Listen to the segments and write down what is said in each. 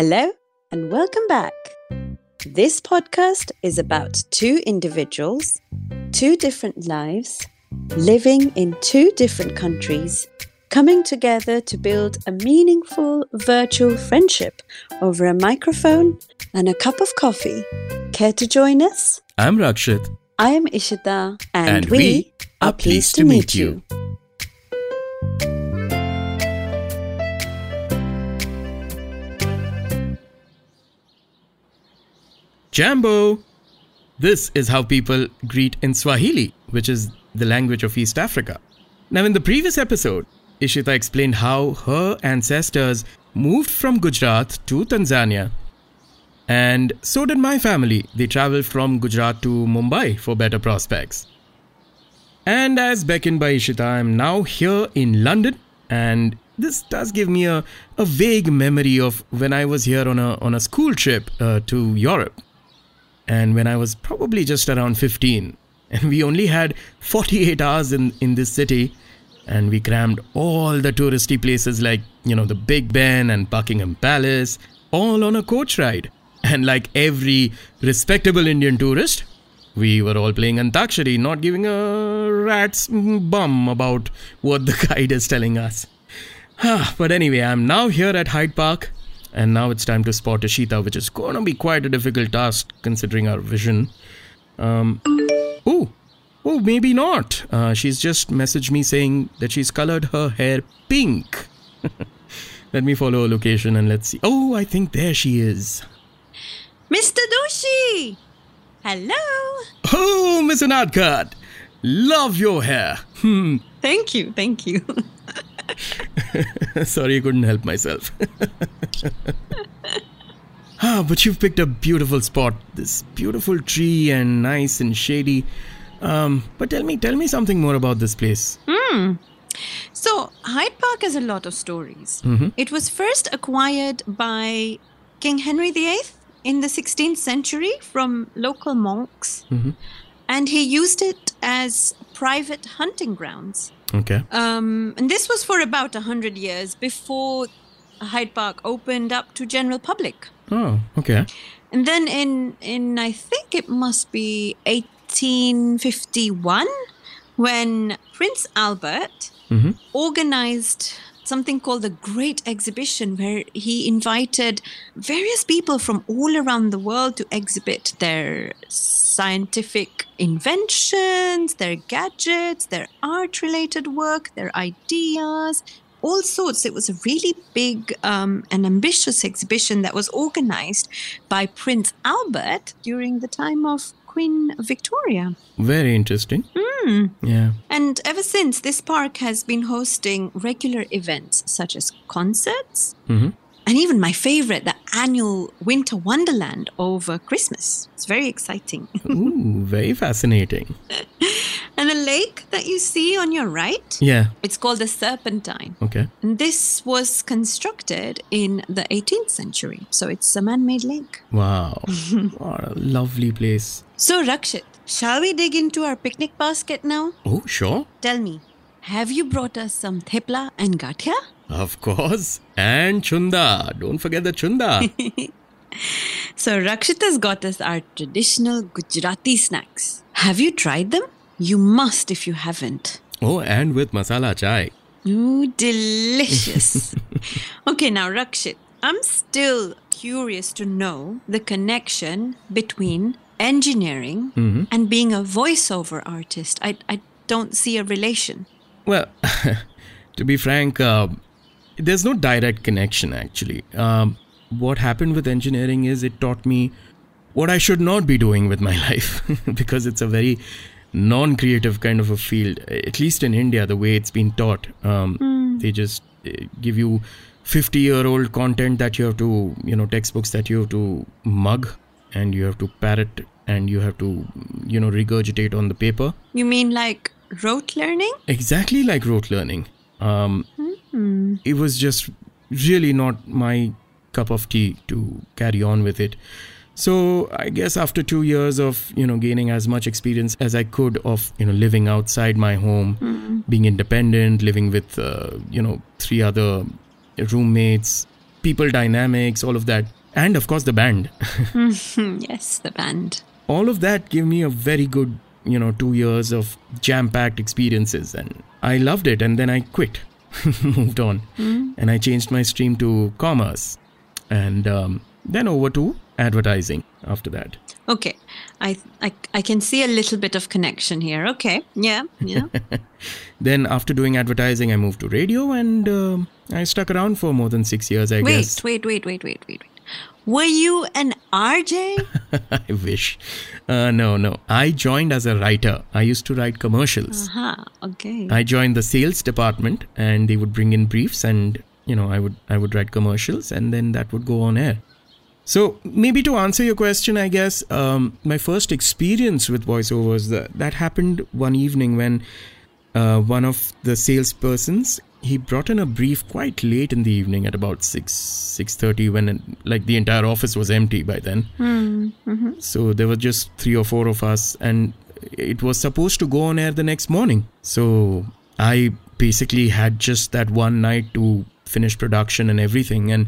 Hello and welcome back. This podcast is about two individuals, two different lives, living in two different countries, coming together to build a meaningful virtual friendship over a microphone and a cup of coffee. Care to join us? I'm Rakshit. I am Ishita, and, And we, we are pleased to meet you. Jambo! This is how people greet in Swahili, which is the language of East Africa. Now, in the previous episode, Ishita explained how her ancestors moved from Gujarat to Tanzania. And so did my family. They traveled from Gujarat to Mumbai for better prospects. And as beckoned by Ishita, I'm now here in London, and this does give me a, a vague memory of when I was here on a on a school trip uh, to Europe, and when I was probably just around 15, and we only had 48 hours in in this city, and we crammed all the touristy places like you know the Big Ben and Buckingham Palace all on a coach ride, and like every respectable Indian tourist, we were all playing Antakshari, not giving a rat's bum about what the guide is telling us. But anyway, I'm now here at Hyde Park, and now it's time to spot Ishita, which is going to be quite a difficult task considering our vision. Um, oh, oh, maybe not. Uh, she's just messaged me saying that she's colored her hair pink. Let me follow her location and let's see. Oh, I think there she is. Mr. Doshi! Hello! Oh, Miss Anadkat, love your hair. Hmm. Thank you, thank you. Sorry, I couldn't help myself. ah, but you've picked a beautiful spot. This beautiful tree and nice and shady. Um, but tell me, tell me something more about this place. Hmm. So, Hyde Park has a lot of stories. It was first acquired by King Henry VIII in the 16th century from local monks, and he used it as private hunting grounds. Okay. Um, and this was for about 100 years before Hyde Park opened up to general public. Oh, okay. And then in in I think it must be 1851 when Prince Albert organized something called the Great Exhibition where he invited various people from all around the world to exhibit their scientific inventions, their gadgets, their art related work, their ideas, all sorts. It was a really big um, and ambitious exhibition that was organized by Prince Albert during the time of Queen Victoria. Very interesting. Yeah. And ever since, this park has been hosting regular events such as concerts Mhm. And even my favorite, the annual Winter Wonderland over Christmas. It's very exciting. Ooh, very fascinating. and the lake that you see on your right, Yeah. it's called the Serpentine. Okay. And this was constructed in the 18th century. So it's a man made lake. Wow. what a lovely place. So, Rakshit, shall we dig into our picnic basket now? Oh, sure. Tell me, have you brought us some thepla and gathia? Of course. And chunda. Don't forget the chunda. So, Rakshita's got us our traditional Gujarati snacks. Have you tried them? You must if you haven't. oh, and with masala chai. Ooh, delicious. okay, now, Rakshit, I'm still curious to know the connection between engineering mm-hmm. and being a voiceover artist. I, I don't see a relation. Well, to be frank, uh, there's no direct connection actually. Um, what happened with engineering is it taught me what I should not be doing with my life because it's a very non creative kind of a field, at least in India, the way it's been taught. Um, They just uh, give you 50 year old content that you have to, you know, textbooks that you have to mug and you have to parrot and you have to, you know, regurgitate on the paper. You mean like rote learning? exactly like rote learning. Um, It was just really not my cup of tea to carry on with it. So I guess after two years of you know gaining as much experience as I could of you know living outside my home, being independent, living with uh, you know three other roommates, people dynamics, all of that. And of course, the band. yes, the band. all of that gave me a very good, you know, two years of jam packed experiences. And I loved it. And then I quit, moved on. And I changed my stream to commerce. And um, then over to advertising after that. Okay, I, I I can see a little bit of connection here. Okay, yeah, yeah. Then after doing advertising, I moved to radio and um I stuck around for more than six years, I wait, guess. wait, wait, wait, wait, wait, wait. Were you an RJ? I wish. Uh, no, no. I joined as a writer. I used to write commercials. Aha, okay. I joined the sales department and they would bring in briefs and you know I would I would write commercials and then that would go on air. So maybe to answer your question, I guess um, my first experience with voiceovers that that happened one evening when uh, one of the salespersons he brought in a brief quite late in the evening at about six six thirty when like the entire office was empty by then. So there were just three or four of us, and it was supposed to go on air the next morning. So I basically had just that one night to finish production and everything, and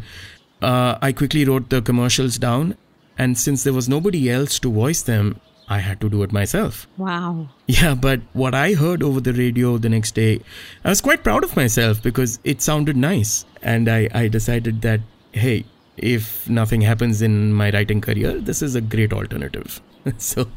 uh, I quickly wrote the commercials down. And since there was nobody else to voice them, I had to do it myself. wow. Yeah, but what I heard over the radio the next day, I was quite proud of myself because it sounded nice. And I, I decided that, hey, if nothing happens in my writing career, this is a great alternative. so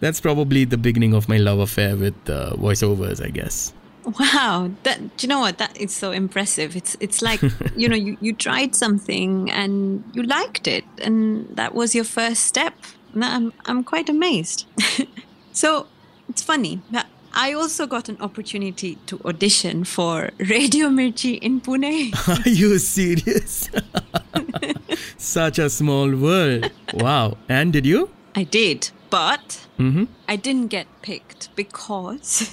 that's probably the beginning of my love affair with uh, voiceovers, I guess. Wow, that do you know what? That is so impressive. It's it's like you know you, you tried something and you liked it, and that was your first step. I'm I'm quite amazed. so it's funny. I also got an opportunity to audition for Radio Mirchi in Pune. Are you serious? Such a small world. Wow. And did you? I did, but Mm-hmm. I didn't get picked because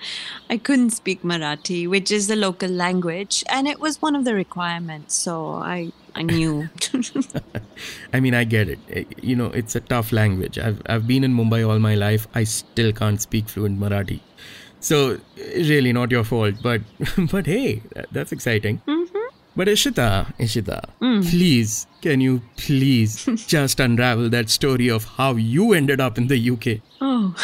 I couldn't speak Marathi, which is the local language, and it was one of the requirements. So I I knew. I mean, I get it. Eh, You know, it's a tough language. I've, I've been in Mumbai all my life. I still can't speak fluent Marathi. So, really not your fault. But, but hey, that's exciting. But Ishita, Ishita, please, can you please just unravel that story of how you ended up in the UK? oh.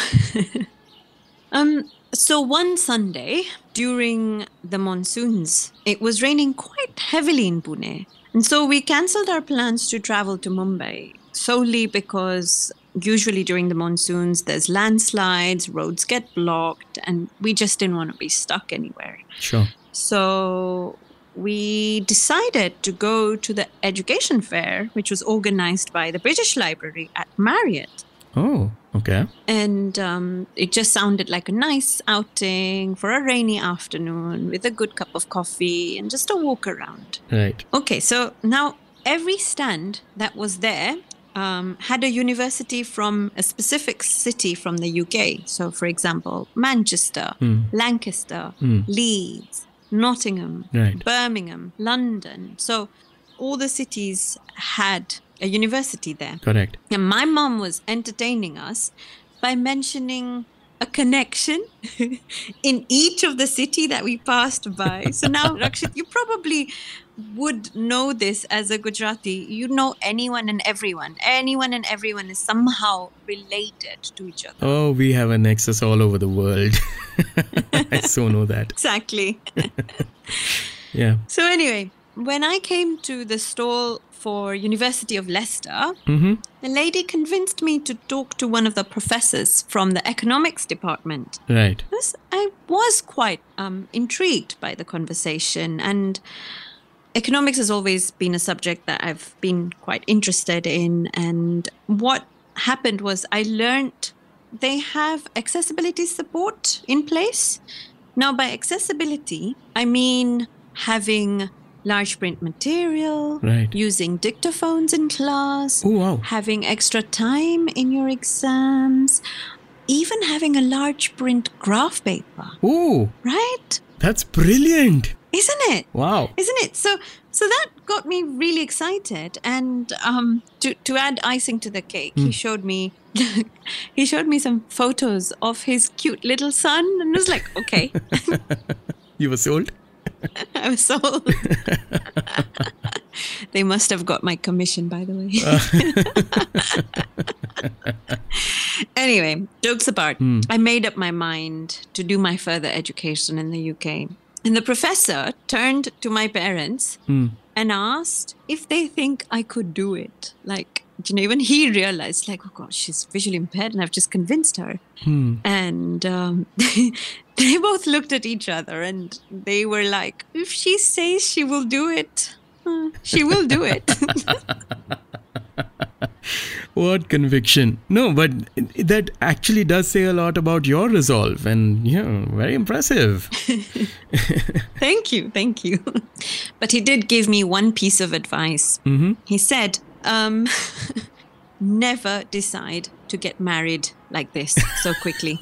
um. So one Sunday during the monsoons, it was raining quite heavily in Pune, and so we cancelled our plans to travel to Mumbai solely because usually during the monsoons there's landslides, roads get blocked, and we just didn't want to be stuck anywhere. Sure. So we decided to go to the education fair, which was organized by the British Library at Marriott. Oh, okay. And um, it just sounded like a nice outing for a rainy afternoon with a good cup of coffee and just a walk around. Right. Okay, so now every stand that was there um, had a university from a specific city from the UK. So, for example, Manchester, Lancaster, Leeds, Nottingham, Right. Birmingham, London. So, all the cities had a university there. Correct. And my mom was entertaining us by mentioning a connection in each of the city that we passed by. So now, Rakshit, you probably would know this as a Gujarati. You know anyone and everyone. Anyone and everyone is somehow related to each other. Oh, we have a nexus all over the world. I so know that. Exactly. Yeah. so anyway, when I came to the stall for University of Leicester, Mm-hmm. the lady convinced me to talk to one of the professors from the economics department. Right. was I was quite um, intrigued by the conversation, and economics has always been a subject that I've been quite interested in. And what happened was I learned they have accessibility support in place. Now, by accessibility, I mean having large print material, Right. using dictaphones in class, Oh, wow. having extra time in your exams, even having a large print graph paper, Oh, right? that's brilliant. Isn't it? Wow. Isn't it? So so that got me really excited and um to to add icing to the cake, he showed me he showed me some photos of his cute little son and was like, okay, You were sold? I was sold. They must have got my commission, by the way. anyway, jokes apart, hmm. I made up my mind to do my further education in the UK. And the professor turned to my parents hmm. and asked if they think I could do it. Like, you know, even he realized, like, oh God, she's visually impaired, and I've just convinced her. Hmm. And um, they both looked at each other and they were like, if she says she will do it, uh, she will do it. What conviction. No, but that actually does say a lot about your resolve and, yeah, very impressive. thank you, thank you. But he did give me one piece of advice. He said, um, never decide to get married like this so quickly.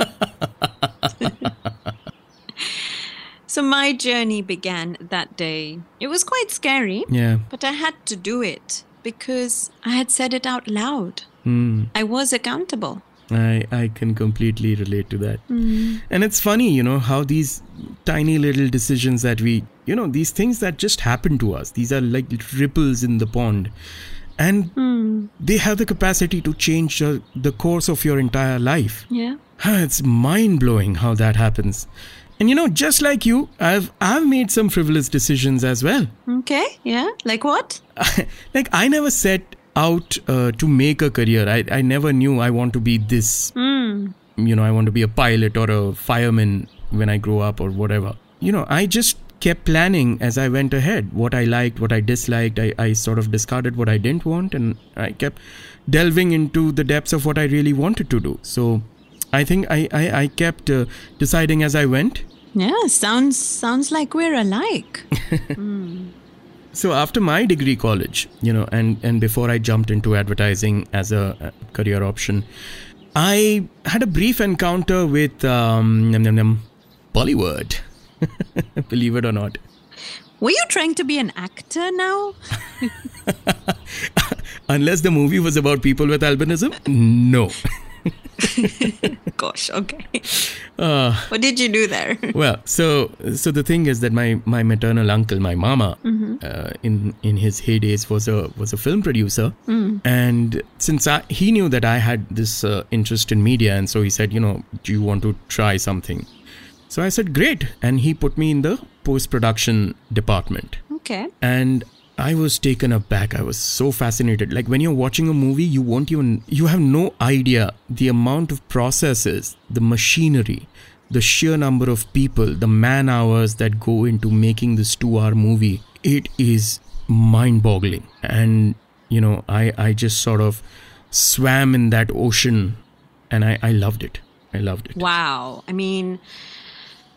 So my journey began that day. It was quite scary, Yeah. but I had to do it because I had said it out loud. Hmm. I was accountable. I, I can completely relate to that. And it's funny, you know, how these tiny little decisions that we, you know, these things that just happen to us, these are like ripples in the pond. And they have the capacity to change the course of your entire life. Yeah. It's mind blowing how that happens. And you know, just like you, I've I've made some frivolous decisions as well. Okay. Yeah. Like what? like I never set out uh, to make a career. I I never knew I want to be this. You know, I want to be a pilot or a fireman when I grow up or whatever. You know, I just kept planning as I went ahead. What I liked, what I disliked. I I sort of discarded what I didn't want, and I kept delving into the depths of what I really wanted to do. So. I think I, I, I kept uh, deciding as I went. Yeah. Sounds sounds like we're alike. So after my degree college, you know, and and before I jumped into advertising as a, career option, I had a brief encounter with um, num, num, num, Bollywood. Believe it or not. Were you trying to be an actor now? Unless the movie was about people with albinism, no. Gosh. Okay. Uh, what did you do there? well, so so the thing is that my my maternal uncle, my mama, uh, in in his heydays was a was a film producer, and since I, he knew that I had this uh, interest in media, and so he said, you know, do you want to try something? So I said, great, and he put me in the post production department Okay. and I was taken aback. I was so fascinated. Like when you're watching a movie, you won't even, you have no idea the amount of processes, the machinery, the sheer number of people, the man hours that go into making this two hour movie. It is mind boggling. And, you know, I, I just sort of swam in that ocean and I, I loved it. I loved it. Wow. I mean,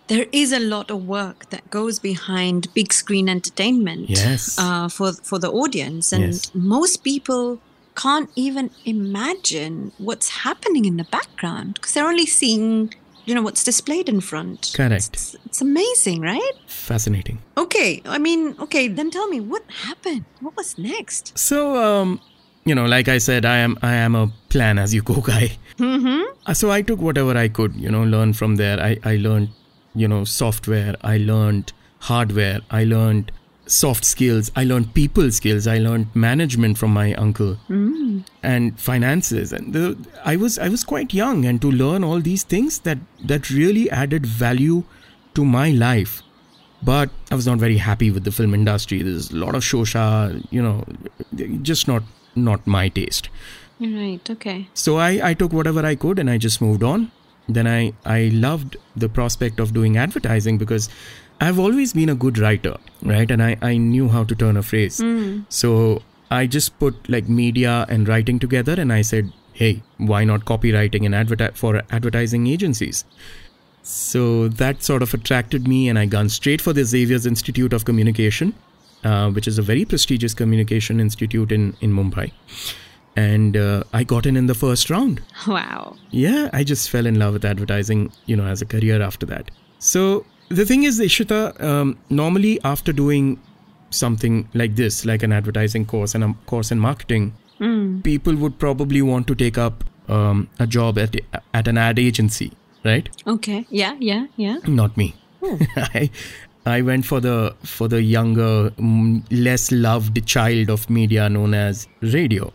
there is a lot of work that goes behind big screen entertainment Yes. uh, for for the audience, and Yes. most people can't even imagine what's happening in the background because they're only seeing, you know, what's displayed in front. Correct. It's, it's amazing, right? Fascinating. Okay. I mean, okay. Then tell me what happened. What was next? So, um, you know, like I said, I am I am a plan as you go guy. Mm-hmm. So I took whatever I could, you know, learn from there. I I learned, you know, software. I learned hardware. I learned soft skills. I learned people skills. I learned management from my uncle mm. and finances. And the, I was I was quite young, and to learn all these things that that really added value to my life but I was not very happy with the film industry. There's a lot of shosha, you know, just not not my taste. Right. Okay. So I, I took whatever I could and I just moved on. Then I, I loved the prospect of doing advertising because I've always been a good writer, right? And I, I knew how to turn a phrase. So I just put like media and writing together and I said, hey, why not copywriting and adverti- for advertising agencies? So that sort of attracted me, and I gone straight for the Xavier's Institute of Communication, uh, which is a very prestigious communication institute in in Mumbai. And uh, I got in in the first round. Wow. Yeah, I just fell in love with advertising, you know, as a career after that. So the thing is, Ishita, um, normally after doing something like this, like an advertising course and a course in marketing, people would probably want to take up um, a job at at an ad agency, right? Okay. Yeah. Yeah. Yeah. Not me. I, I went for the for the younger, mm, less loved child of media known as radio.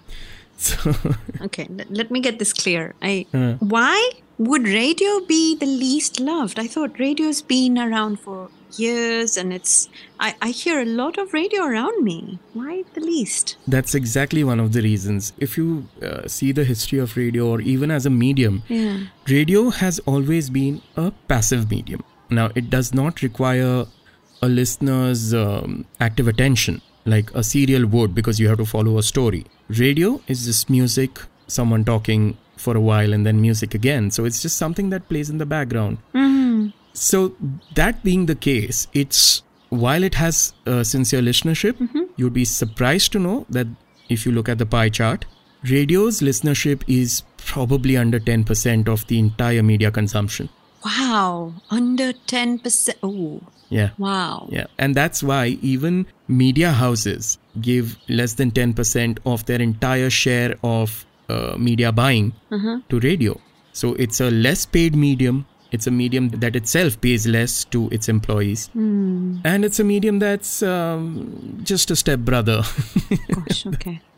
So Okay, let, me get this clear. I why would radio be the least loved? I thought radio's been around for years and it's I, I hear a lot of radio around me. Why the least? that's exactly one of the reasons. If you uh, see the history of radio, or even as a medium, Yeah. radio has always been a passive medium. Now, it does not require a listener's um, active attention like a serial would because you have to follow a story. Radio is just music, someone talking for a while and then music again. So it's just something that plays in the background. So, that being the case, it's while it has uh, sincere listenership, you'd be surprised to know that if you look at the pie chart, radio's listenership is probably under 10% of the entire media consumption. Wow. Under ten percent oh Yeah. wow. Yeah. And that's why even media houses give less than 10% of their entire share of uh, media buying to radio. So it's a less paid medium. It's a medium that itself pays less to its employees. And it's a medium that's um, just a step brother. Gosh, okay.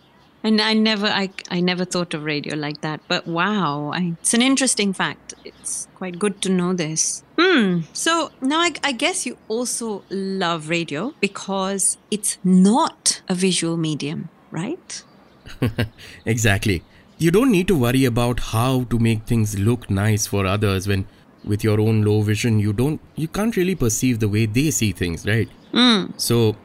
And I never, I, I never thought of radio like that. But wow, I, it's an interesting fact. It's quite good to know this. Hmm. So now I, I guess you also love radio because it's not a visual medium, right? exactly. You don't need to worry about how to make things look nice for others when with your own low vision you don't you can't really perceive the way they see things, right? So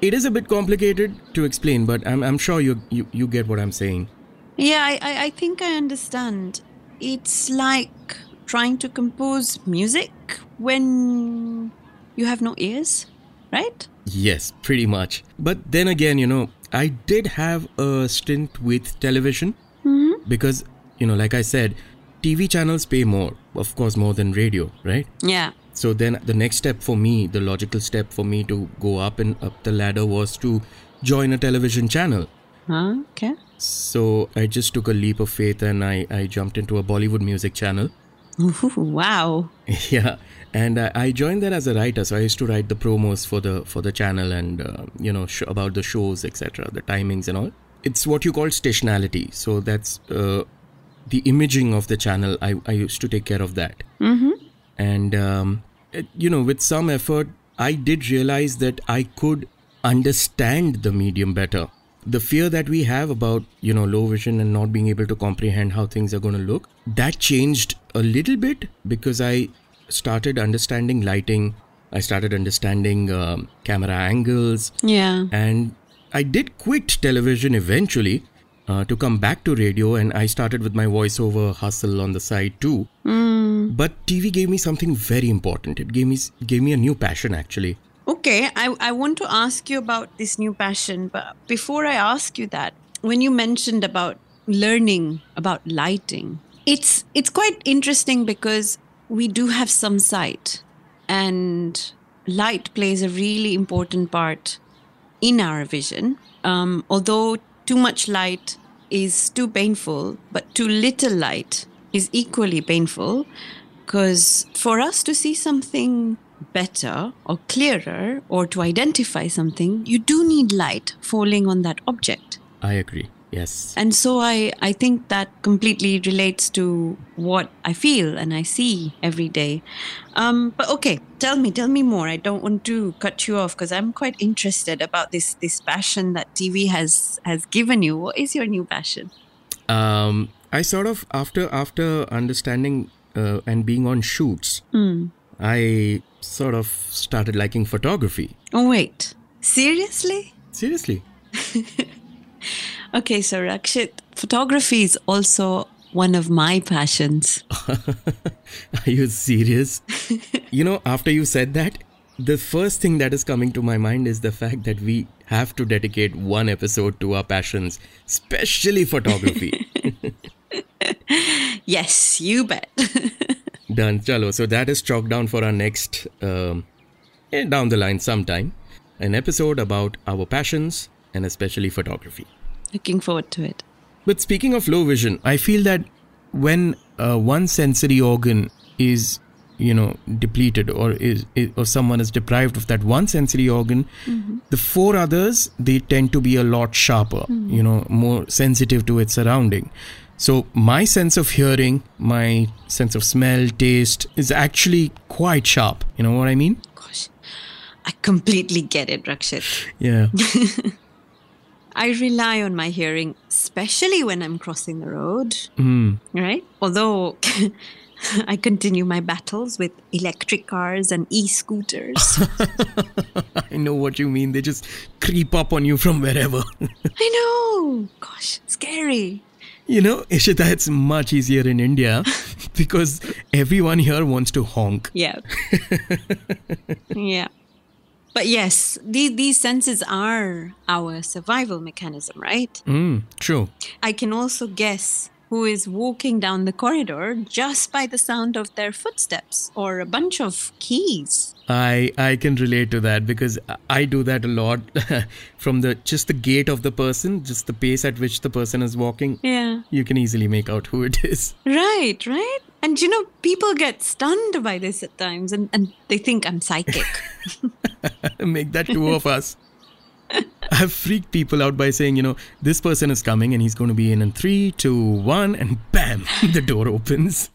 it is a bit complicated to explain, but I'm, I'm sure you, you you get what I'm saying. Yeah, I, I, I think I understand. It's like trying to compose music when you have no ears, right? Yes, pretty much. But then again, you know, I did have a stint with television mm-hmm. because, you know, like I said, TV channels pay more, of course, more than radio, right? Yeah. So then the next step for me, the logical step for me to go up and up the ladder was to join a television channel. Huh? Okay. So I just took a leap of faith and I, I jumped into a Bollywood music channel. Ooh, wow. yeah and uh, i joined there as a writer so i used to write the promos for the for the channel and uh, you know sh- about the shows etc the timings and all it's what you call stationality so that's uh, the imaging of the channel i, I used to take care of that mm-hmm. And um, it, you know with some effort i did realize that i could understand the medium better. The fear that we have about you know low vision and not being able to comprehend how things are going to look that changed a little bit because i started understanding lighting. I started understanding um, camera angles. Yeah. and i did quit television eventually uh, to come back to radio and i started with my voiceover hustle on the side too. But tv gave me something very important. It gave me gave me a new passion actually. Okay, I, I want to ask you about this new passion, but before I ask you that, when you mentioned about learning about lighting, it's it's quite interesting because we do have some sight and light plays a really important part in our vision. Um, although too much light is too painful, but too little light is equally painful because for us to see something better or clearer or to identify something, you do need light falling on that object. i agree yes And so I, I think that completely relates to what I feel and I see every day. Um, but okay, tell me, tell me more. I don't want to cut you off because I'm quite interested about this this passion that TV has has given you. What is your new passion? um, I sort of after after understanding uh, and being on shoots, I sort of started liking photography. Oh wait, seriously? Seriously, Okay, so Rakshit, photography is also one of my passions. are you serious? you know, after you said that, the first thing that is coming to my mind is the fact that we have to dedicate one episode to our passions, especially photography. Yes, you bet. Done. Chalo. So that is chalked down for our next, um, eh, down the line sometime, an episode about our passions and especially photography. Looking forward to it. But speaking of low vision, I feel that when uh, one sensory organ is you know depleted or is, is or someone is deprived of that one sensory organ the four others they tend to be a lot sharper you know more sensitive to its surrounding. So my sense of hearing my sense of smell taste is actually quite sharp. You know what i mean? Gosh, I completely get it, Rakshit. yeah I rely on my hearing, especially when I'm crossing the road, mm. right? Although I continue my battles with electric cars and e scooters. i know what you mean they just creep up on you from wherever I know. Gosh, scary. You know, Ishita, it's much easier in India because everyone here wants to honk. Yeah. yeah. But yes, these, these senses are our survival mechanism, right? Mm, true. I can also guess who is walking down the corridor just by the sound of their footsteps or a bunch of keys. I I can relate to that because I do that a lot from the just the gait of the person, just the pace at which the person is walking. Yeah. You can easily make out who it is. Right, right? And you know, people get stunned by this at times and, and they think I'm psychic. make that two of us. I've freaked people out by saying, you know, this person is coming and he's going to be in in three, two, one, and bam, the door opens.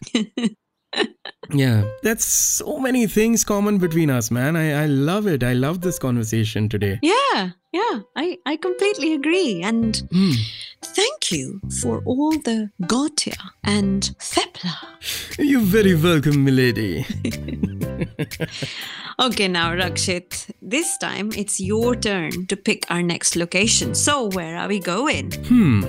Yeah, that's so many things common between us, man. I, I love it. I love this conversation today. yeah, yeah, I, I completely agree. And Hmm. thank you for all the Gathia and Thepla. You're very welcome, milady. Okay, now, Rakshit, this time it's your turn to pick our next location. So, where are we going? Hmm.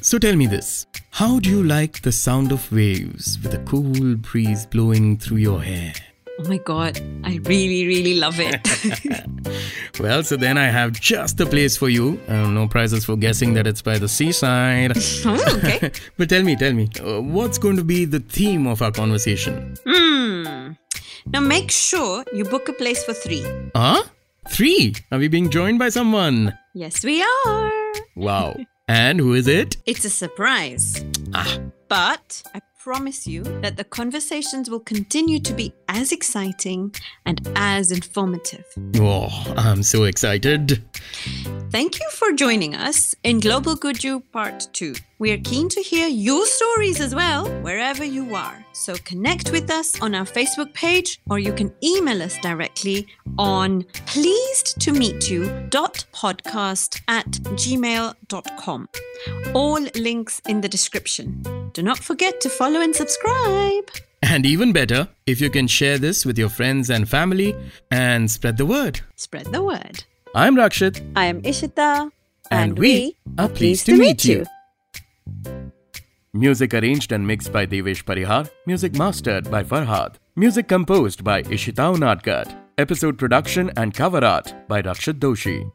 So tell me this. How do you like the sound of waves with a cool breeze blowing through your hair? Oh my god, I really, really love it. Well, so then I have just the place for you. Uh, no prizes for guessing that it's by the seaside. oh, okay. but tell me, tell me, uh, what's going to be the theme of our conversation? Hmm. Now, make sure you book a place for three. Huh? Three? Are we being joined by someone? Yes, we are. Wow. and who is it? It's a surprise. Ah, But I promise you that the conversations will continue to be as exciting and as informative. oh, I'm so excited. Thank you for joining us in Global Guju Part 2. We are keen to hear your stories as well, wherever you are. So connect with us on our Facebook page or you can email us directly on pleased to meet you podcast at gmail.com. All links in the description. Do not forget to follow and subscribe. And even better, if you can share this with your friends and family and spread the word. Spread the word. I'm Rakshit. I am Ishita. And we are pleased to meet you. Music arranged and mixed by Devesh Parihar. Music mastered by Farhad. Music composed by Ishita Anadkat. Episode production and cover art by Rakshit Doshi.